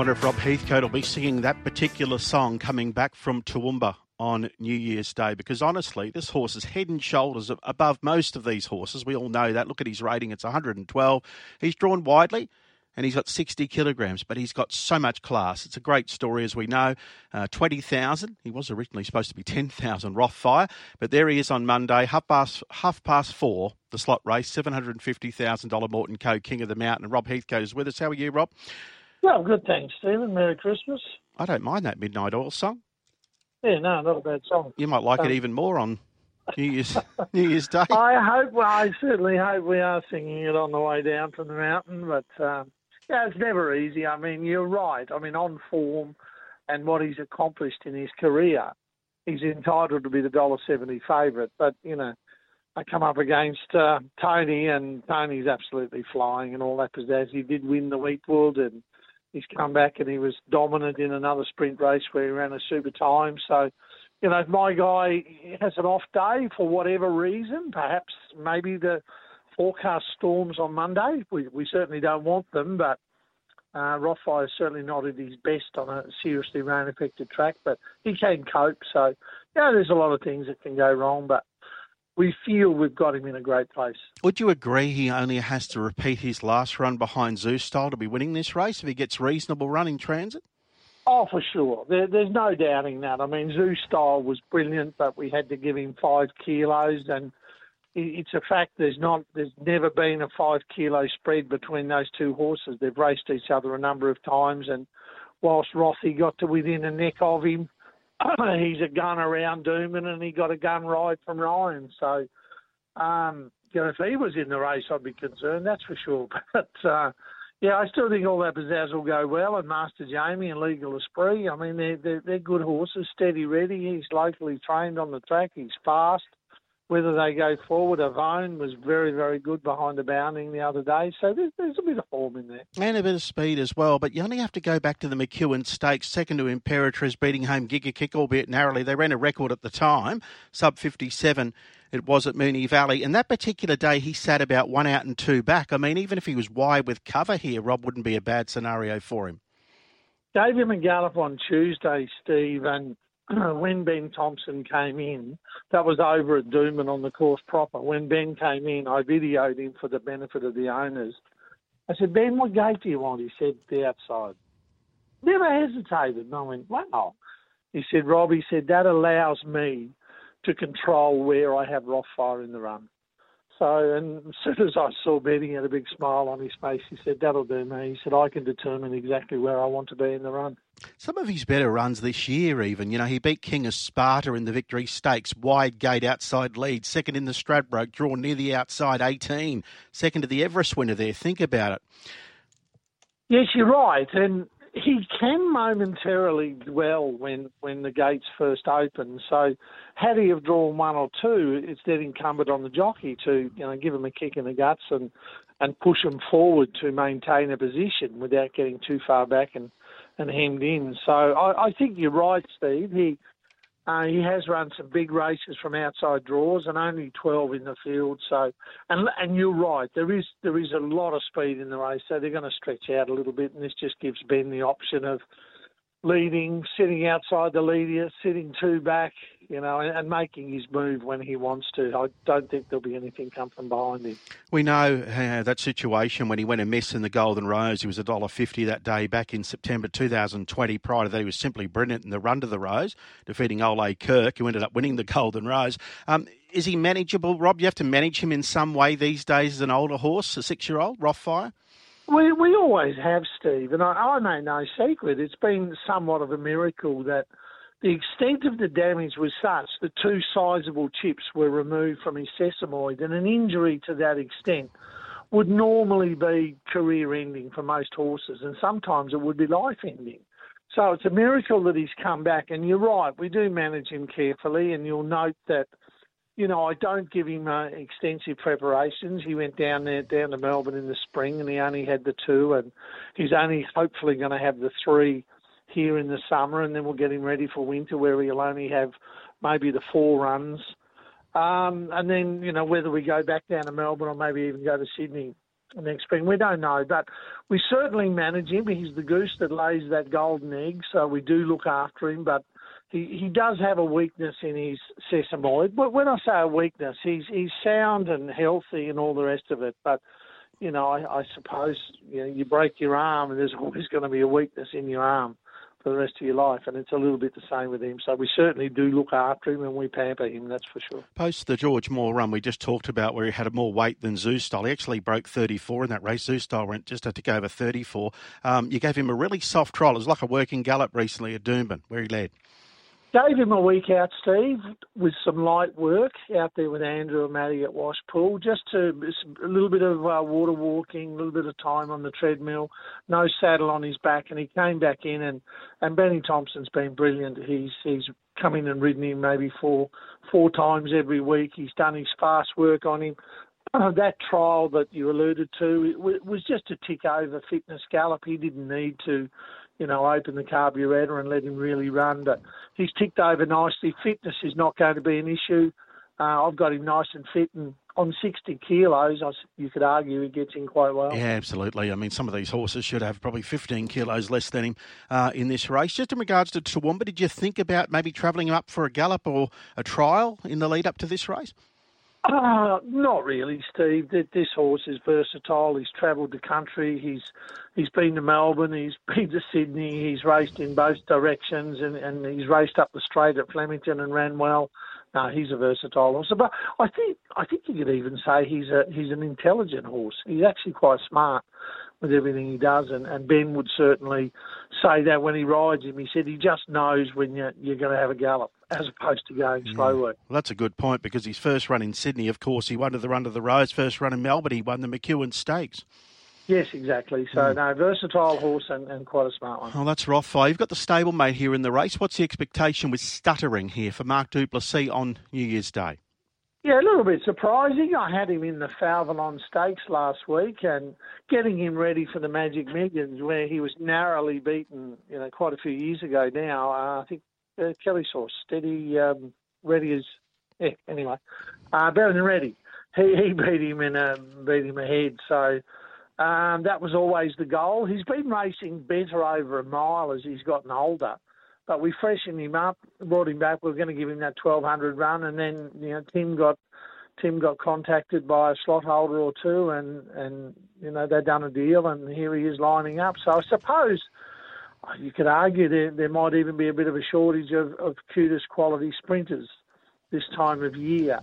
wonder if Rob Heathcote will be singing that particular song coming back from Toowoomba on New Year's Day because honestly, this horse is head and shoulders above most of these horses. We all know that. Look at his rating, it's 112. He's drawn widely and he's got 60 kilograms, but he's got so much class. It's a great story, as we know. Uh, 20,000. He was originally supposed to be 10,000 Rothfire, but there he is on Monday, half past, half past four, the slot race, $750,000 Morton Co. King of the Mountain. And Rob Heathcote is with us. How are you, Rob? Well, good, thanks, Stephen. Merry Christmas. I don't mind that Midnight Oil song. Yeah, no, not a bad song. You might like um, it even more on New Year's New Year's Day. I hope. Well, I certainly hope we are singing it on the way down from the mountain. But um, yeah, it's never easy. I mean, you're right. I mean, on form and what he's accomplished in his career, he's entitled to be the dollar seventy favourite. But you know, I come up against uh, Tony, and Tony's absolutely flying and all that pizzazz. He did win the Weetwood and he's come back and he was dominant in another sprint race where he ran a super time. So, you know, if my guy has an off day for whatever reason, perhaps maybe the forecast storms on Monday. We, we certainly don't want them, but uh, Rothfire is certainly not at his best on a seriously rain affected track, but he can cope. So, yeah, there's a lot of things that can go wrong, but we feel we've got him in a great place. Would you agree he only has to repeat his last run behind Zoustyle to be winning this race if he gets reasonable run in transit? Oh, for sure. There, there's no doubting that. I mean, Zoustyle was brilliant, but we had to give him five kilos, and it's a fact. There's not. There's never been a five kilo spread between those two horses. They've raced each other a number of times, and whilst Rothy got to within a neck of him, he's a gun around Doomben and he got a gun ride from Ryan. So, um, you know, if he was in the race, I'd be concerned, that's for sure. But, uh, yeah, I still think all that pizzazz will go well, and Master Jamie and Legal Esprit. I mean, they're, they're, they're good horses, steady, ready. He's locally trained on the track. He's fast whether they go forward. Avone was very, very good behind the bounding the other day. So there's, there's, a bit of form in there. And a bit of speed as well. But you only have to go back to the McEwen Stakes, second to Imperatriz, beating home Giga Kick, albeit narrowly. They ran a record at the time, sub 57 it was at Moonee Valley. And that particular day, he sat about one out and two back. I mean, even if he was wide with cover here, Rob wouldn't be a bad scenario for him. Gave him a gallop on Tuesday, Steve, and when Ben Thompson came in, that was over at Doomben on the course proper. When Ben came in, I videoed him for the benefit of the owners. I said, Ben, what gate do you want? He said, the outside. Never hesitated. And I went, wow. He said, Rob, he said, that allows me to control where I have Rothfire in the run. So, and as soon as I saw Benny had a big smile on his face, he said, That'll do me. He said, I can determine exactly where I want to be in the run. Some of his better runs this year, even. You know, he beat King of Sparta in the Victory Stakes, wide gate outside lead, second in the Stradbroke, drawn near the outside 18, second to the Everest winner there. Think about it. Yes, you're right. And he can momentarily dwell when when the gates first open. So, had he have drawn one or two, it's then incumbent on the jockey to you know give him a kick in the guts and and push him forward to maintain a position without getting too far back and and hemmed in. So I, I think you're right, Steve. He uh, he has run some big races from outside draws and only 12 in the field. So, and and you're right, there is there is a lot of speed in the race, so they're going to stretch out a little bit, and this just gives Ben the option of leading, sitting outside the leader, sitting two back, you know, and, and, making his move when he wants to. I don't think there'll be anything come from behind him. We know uh, that situation when he went a miss in the Golden Rose. He was a dollar fifty that day back in September 2020. Prior to that, he was simply brilliant in the run to the Rose, defeating Ole Kirk, who ended up winning the Golden Rose. Um, is he manageable, Rob? You have to manage him in some way these days as an older horse, a six-year-old, Rothfire. We we always have, Steve, and I, I made no secret. It's been somewhat of a miracle that the extent of the damage was such that two sizable chips were removed from his sesamoid, and an injury to that extent would normally be career-ending for most horses, and sometimes it would be life-ending. So it's a miracle that he's come back, and you're right, we do manage him carefully, and you'll note that you know, I don't give him uh, extensive preparations. He went down there, down to Melbourne in the spring, and he only had the two, and he's only hopefully going to have the three here in the summer, and then we'll get him ready for winter, where he'll only have maybe the four runs. Um, and then, you know, whether we go back down to Melbourne or maybe even go to Sydney next spring. We don't know, but we certainly manage him. He's the goose that lays that golden egg, so we do look after him. But he, he does have a weakness in his sesamoid. But when I say a weakness, he's he's sound and healthy and all the rest of it. But you know, I, I suppose you know you break your arm, and there's always going to be a weakness in your arm for the rest of your life. And it's a little bit the same with him. So we certainly do look after him and we pamper him, that's for sure. Post the George Moore run we just talked about where he had more weight than Zoustyle. He actually broke 34 in that race. Zoustyle went just a tick over 34. Um, you gave him a really soft trial. It was like a working gallop recently at Doomben where he led. Gave him a week out, Steve, with some light work out there with Andrew and Matty at Washpool, just to a little bit of uh, water walking, a little bit of time on the treadmill, no saddle on his back, and he came back in and and Benny Thompson's been brilliant. He's he's come in and ridden him maybe four four times every week. He's done his fast work on him. Uh, that trial that you alluded to it was just a tick over fitness gallop. He didn't need to you know, open the carburetor and let him really run. But he's ticked over nicely. Fitness is not going to be an issue. Uh, I've got him nice and fit, and on 60 kilos, you could argue he gets in quite well. Yeah, absolutely. I mean, some of these horses should have probably 15 kilos less than him uh, in this race. Just in regards to Toowoomba, did you think about maybe travelling him up for a gallop or a trial in the lead up to this race? Uh, not really, Steve. This horse is versatile. He's travelled the country. He's he's been to Melbourne. He's been to Sydney. He's raced in both directions, and, and he's raced up the straight at Flemington and ran well. No, he's a versatile horse. But I think I think you could even say he's a he's an intelligent horse. He's actually quite smart with everything he does, and, and Ben would certainly say that when he rides him. He said he just knows when you're, you're going to have a gallop as opposed to going slow work. Well, that's a good point because his first run in Sydney, of course, he won the Run of the Rose. First run in Melbourne, he won the McEwen Stakes. Yes, exactly. So, mm. no, versatile horse and, and, quite a smart one. Oh, that's Rothfire. You've got the stablemate here in the race. What's the expectation with stuttering here for Mark Du Plessis on New Year's Day? Yeah, a little bit surprising. I had him in the Falvelon Stakes last week and getting him ready for the Magic Millions where he was narrowly beaten, you know, quite a few years ago now. Uh, I think uh, Kelly saw steady, um, ready as, yeah, anyway, uh, better than ready. He, he beat him in a, beat him ahead. So, um, that was always the goal. He's been racing better over a mile as he's gotten older but we freshened him up, brought him back. We were going to give him that 1200 run, and then you know Tim got Tim got contacted by a slot holder or two, and and you know they'd done a deal, and here he is lining up. So I suppose you could argue there there might even be a bit of a shortage of, of cutest quality sprinters this time of year.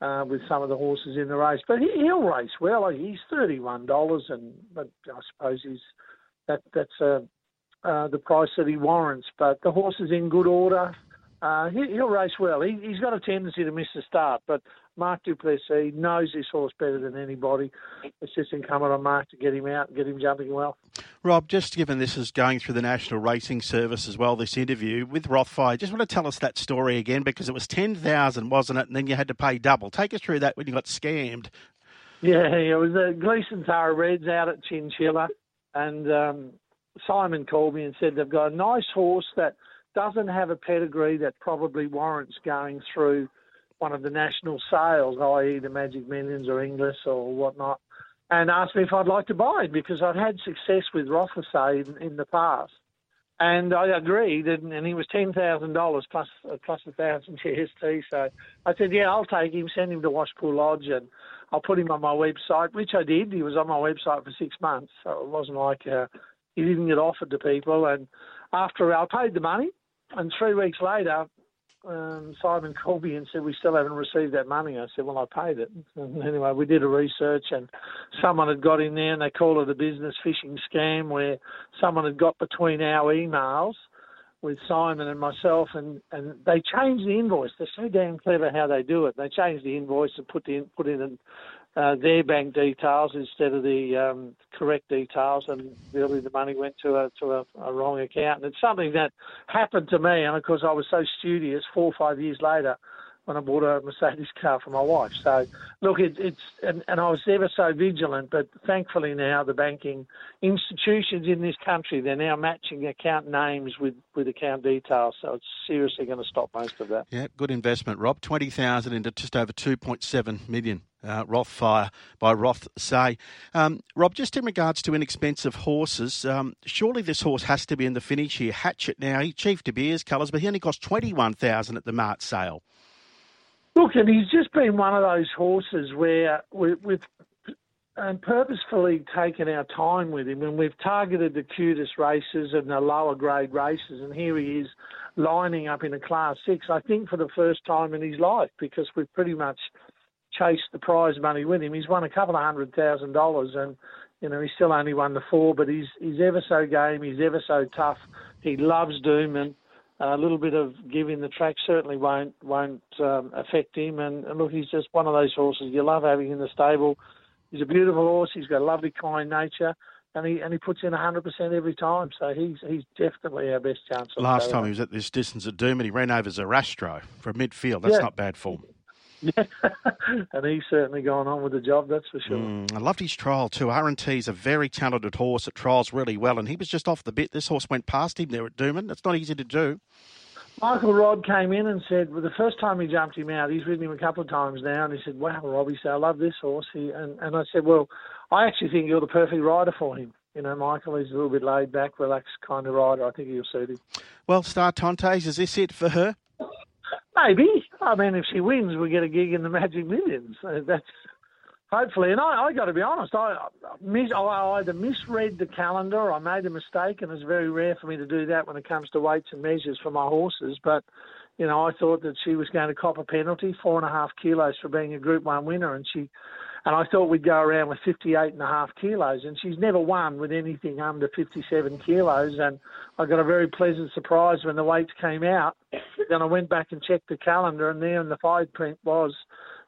Uh, with some of the horses in the race, but he, will race well. He's thirty-one dollars, and but I suppose he's that that's a uh, the price that he warrants. But the horse is in good order. Uh, he, will race well. He, has got a tendency to miss the start, but Mark Du Plessis knows this horse better than anybody. It's just incumbent on Mark to get him out and get him jumping well. Rob, just given this is going through the National Racing Service as well, this interview with Rothfire, just want to tell us that story again because it was 10000 wasn't it? And then you had to pay double. Take us through that when you got scammed. Yeah, it was the Gleason Tara Reds out at Chinchilla, and um, Simon called me and said they've got a nice horse that doesn't have a pedigree that probably warrants going through one of the national sales, i.e. the Magic Millions or Inglis or whatnot, and asked me if I'd like to buy it because I'd had success with Rothesay in, in the past. And I agreed, and, and he was ten thousand dollars plus uh, plus a thousand GST. So I said, "Yeah, I'll take him. Send him to Washpool Lodge, and I'll put him on my website." Which I did. He was on my website for six months, so it wasn't like uh, he didn't get offered to people. And after I paid the money, and three weeks later, um, Simon me and said, We still haven't received that money. I said, Well, I paid it. And anyway, we did a research and someone had got in there and they call it a business phishing scam where someone had got between our emails with Simon and myself and, and they changed the invoice. They're so damn clever how they do it. They changed the invoice and put in, put in uh, their bank details instead of the um, correct details, and really the money went to a to a, a, wrong account. And it's something that happened to me, and of course I was so studious. Four or five years later, when I bought a Mercedes car for my wife. So, look, it, it's and, and I was ever so vigilant, but thankfully now the banking institutions in this country they're now matching account names with, with account details. So it's seriously going to stop most of that. Yeah, good investment, Rob. Twenty thousand into just over two point seven million. Uh, Rothfire by Roth say. Um, Rob, just in regards to inexpensive horses, um, surely this horse has to be in the finish here. Hatchet now, he chief De Beers colours, but he only cost twenty one thousand at the Mart sale. Look, and he's just been one of those horses where we, we've purposefully taken our time with him and we've targeted the cutest races and the lower grade races. And here he is lining up in a class six, I think for the first time in his life, because we've pretty much chased the prize money with him. He's won a couple of hundred thousand dollars and you know, he's still only won the four, but he's he's ever so game, he's ever so tough. He loves Doomben a little bit of giving the track certainly won't won't um, affect him. And, and, look, he's just one of those horses you love having in the stable. He's a beautiful horse. He's got a lovely, kind nature. And he and he puts in 100% every time, so he's he's definitely our best chance. Last time he was at this distance at Doom, and he ran over Zarastro from midfield. That's yeah. not bad form. Yeah, and he's certainly gone on with the job, that's for sure. Mm, I loved his trial too. R&T's a very talented horse that trials really well, and he was just off the bit. This horse went past him there at Doomben. That's not easy to do. Michael Rodd came in and said, well, the first time he jumped him out, he's ridden him a couple of times now, and he said, wow, Robbie, so I love this horse. He, and, and I said, well, I actually think you're the perfect rider for him. You know, Michael is a little bit laid back, relaxed kind of rider. I think he'll suit him. Well, Star Tontes, is this it for her? Maybe. I mean, if she wins, we get a gig in the Magic Millions. So that's hopefully. And I, I got to be honest, I, mis, I either misread the calendar or I made a mistake, and it's very rare for me to do that when it comes to weights and measures for my horses. But you know, I thought that she was going to cop a penalty, four and a half kilos for being a Group One winner, and she and I thought we'd go around with 58 and a half kilos, and she's never won with anything under 57 kilos. And I got a very pleasant surprise when the weights came out. Then I went back and checked the calendar, and there in the fine print was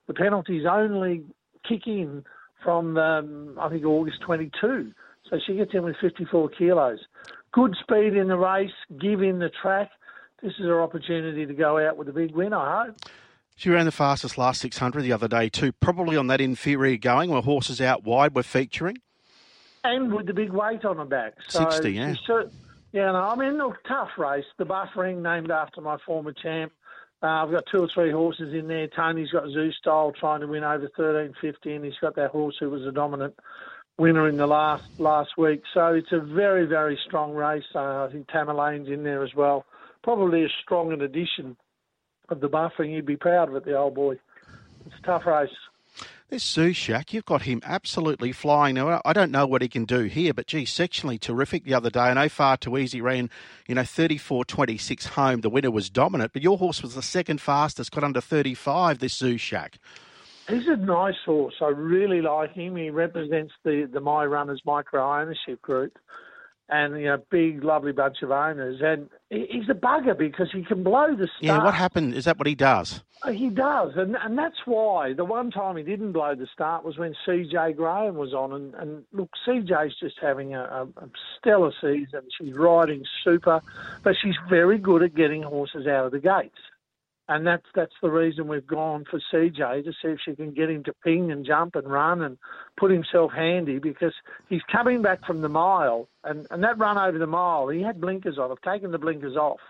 the penalties only kick in from um, I think August 22. So she gets in with 54 kilos. Good speed in the race, give in the track. This is her opportunity to go out with a big win, I hope. She ran the fastest last 600 the other day too, probably on that inferior going where horses out wide were featuring. And with the big weight on her back. So 60, yeah. yeah, no, I mean, look, tough race. The Buffering, named after my former champ. Uh, I've got two or three horses in there. Tony's got Zoustyle trying to win over 13.50, and he's got that horse who was a dominant winner in the last last week. So it's a very, very strong race. Uh, I think Tamerlane's in there as well. Probably a strong addition of the buffering, you'd be proud of it, the old boy. It's a tough race. This Sushak, you've got him absolutely flying. Now, I don't know what he can do here, but gee, sectionally terrific the other day. I know far too easy ran, you know, 34.26 home. The winner was dominant, but your horse was the second fastest, got under 35, this Sushak. He's a nice horse. I really like him. He represents the, the My Runners micro ownership group and you know, big, lovely bunch of owners. And he's a bugger because he can blow the start. Yeah, what happened? Is that what he does? Uh, he does, and and that's why the one time he didn't blow the start was when Cejay Graham was on. And, and look, Cejay's just having a, a stellar season. She's riding super, but she's very good at getting horses out of the gates and that's that's the reason we've gone for Cejay to see if she can get him to ping and jump and run and put himself handy because he's coming back from the mile and, and that run over the mile he had blinkers on. I've taken the blinkers off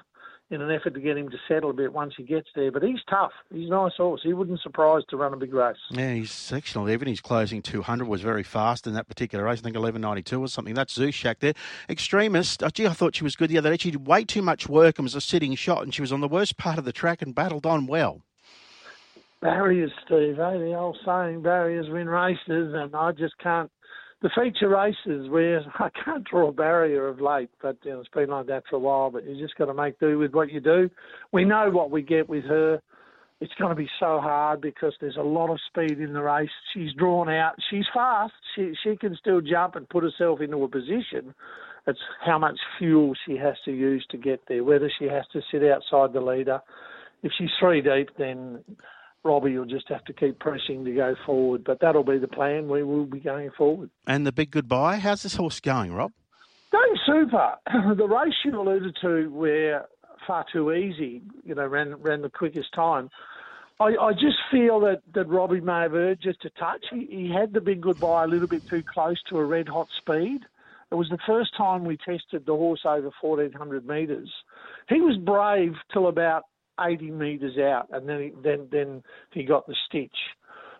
in an effort to get him to settle a bit once he gets there. But he's tough. He's a nice horse. He wouldn't surprise to run a big race. Yeah, he's sectional. Even his closing 200 was very fast in that particular race. I think 11.92 or something. That's Zushak there. Extremist. Oh, gee, I thought she was good the other day. She did way too much work and was a sitting shot, and she was on the worst part of the track and battled on well. Barriers, Steve. Eh? The old saying, barriers win races, and I just can't the feature races where I can't draw a barrier of late, but you know, it's been like that for a while. But you just got to make do with what you do. We know what we get with her. It's going to be so hard because there's a lot of speed in the race. She's drawn out. She's fast. She she can still jump and put herself into a position. It's how much fuel she has to use to get there. Whether she has to sit outside the leader. If she's three deep, then Robbie you'll just have to keep pressing to go forward. But that'll be the plan. We will be going forward. And the big goodbye. How's this horse going, Rob? Going super. the race you alluded to, where far too easy, you know, ran ran the quickest time. I, I just feel that, that Robbie may have erred just a touch. He, he had the big goodbye a little bit too close to a red hot speed. It was the first time we tested the horse over 1400 metres. He was brave till about 80 metres out, and then he, then then he got the stitch.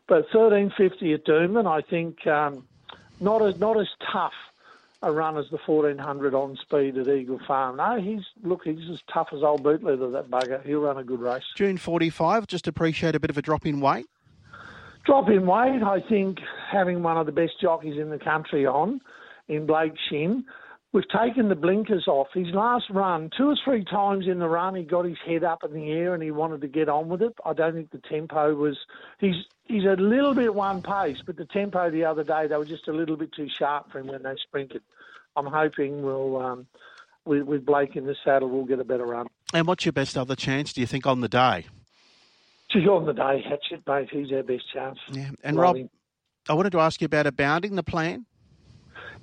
But 1350 at Doomben, I think, um, not as not as tough a run as the 1400 on speed at Eagle Farm. No, he's look, he's as tough as old boot leather. That bugger. He'll run a good race. June 45. Just appreciate a bit of a drop in weight. Drop in weight. I think having one of the best jockeys in the country on in Blake Shinn We've taken the blinkers off. His last run, two or three times in the run, he got his head up in the air and he wanted to get on with it. I don't think the tempo was. He's he's a little bit one pace, but the tempo the other day they were just a little bit too sharp for him when they sprinted. I'm hoping we'll. Um, with, with Blake in the saddle, we'll get a better run. And what's your best other chance, do you think, on the day? She's on the day, Hatchet, mate. He's our best chance. Yeah. And Rob, I wanted to ask you about abounding the plan.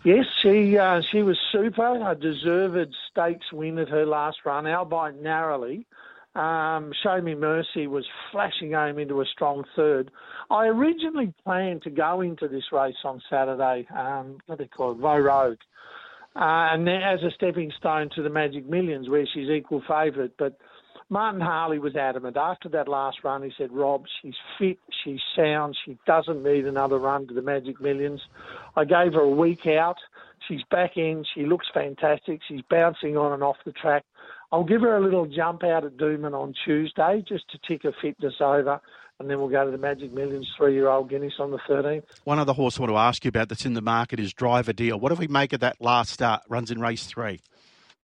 Yes, she uh, she was super. A deserved stakes win at her last run, albeit narrowly. Um, Show Me Mercy was flashing home into a strong third. I originally planned to go into this race on Saturday, um, what they call it, Vo Rogue, uh, and as a stepping stone to the Magic Millions, where she's equal favourite. But Martin Harley was adamant. After that last run, he said, Rob, she's fit, she's sound, she doesn't need another run to the Magic Millions. I gave her a week out. She's back in. She looks fantastic. She's bouncing on and off the track. I'll give her a little jump out at Doomben on Tuesday just to tick her fitness over, and then we'll go to the Magic Millions three-year-old Guineas on the 13th. One other horse I want to ask you about that's in the market is Driver Deal. What do we make of that last start? Runs in race three.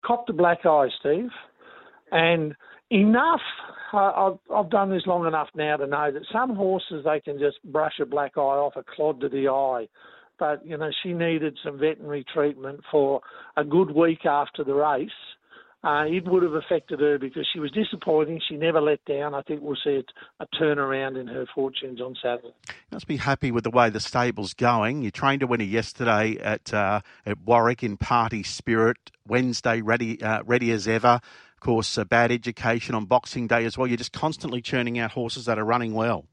Cop the black eye, Steve, and enough. I've, I've done this long enough now to know that some horses they can just brush a black eye off a clod to the eye. But you know she needed some veterinary treatment for a good week after the race. Uh, it would have affected her because she was disappointing. She never let down. I think we'll see a, a turnaround in her fortunes on Saturday. You must be happy with the way the stable's going. You trained a winner yesterday at uh, at Warwick in party spirit. Wednesday ready uh, ready as ever course, a bad education on Boxing Day as well. You're just constantly churning out horses that are running well.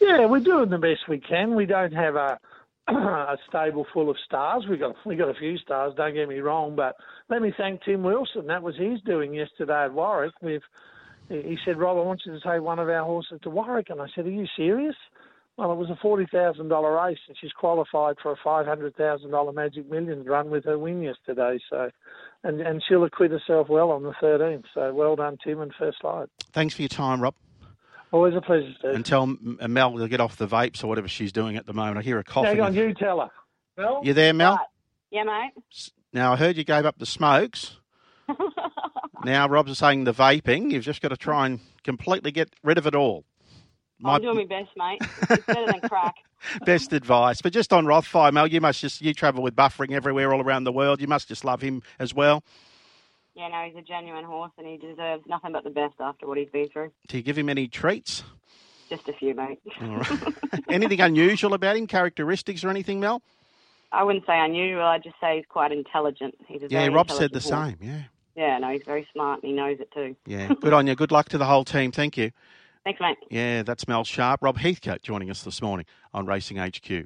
Yeah, we're doing the best we can. We don't have a a stable full of stars. We got we got a few stars. Don't get me wrong, but let me thank Tim Wilson. That was his doing yesterday at Warwick. We've he said, Rob, I want you to take one of our horses to Warwick, and I said, Are you serious? Well, it was a forty thousand dollar race, and she's qualified for a five hundred thousand dollar Magic Millions run with her win yesterday. So, and and she'll acquit herself well on the thirteenth. So, well done, Tim, and first light. Thanks for your time, Rob. Always a pleasure, Steve. And tell Mel to get off the vapes or whatever she's doing at the moment. I hear her coughing. Hang on, you tell her. Mel, you there, Mel? Yeah, mate. Now I heard you gave up the smokes. now Rob's saying the vaping. You've just got to try and completely get rid of it all. I'm doing my best, mate. It's better than crack. best advice. But just on Rothfire, Mel, you must just you travel with buffering everywhere all around the world. You must just love him as well. Yeah, no, he's a genuine horse, and he deserves nothing but the best after what he's been through. Do you give him any treats? Just a few, mate. All right. anything unusual about him, characteristics or anything, Mel? I wouldn't say unusual. I'd just say he's quite intelligent. He's a yeah, Rob said the horse. same. Yeah. Yeah, no, he's very smart and he knows it too. Yeah, good on you. Good luck to the whole team. Thank you. Thanks, mate. Yeah, that's Mel Sharp. Rob Heathcote joining us this morning on Racing HQ.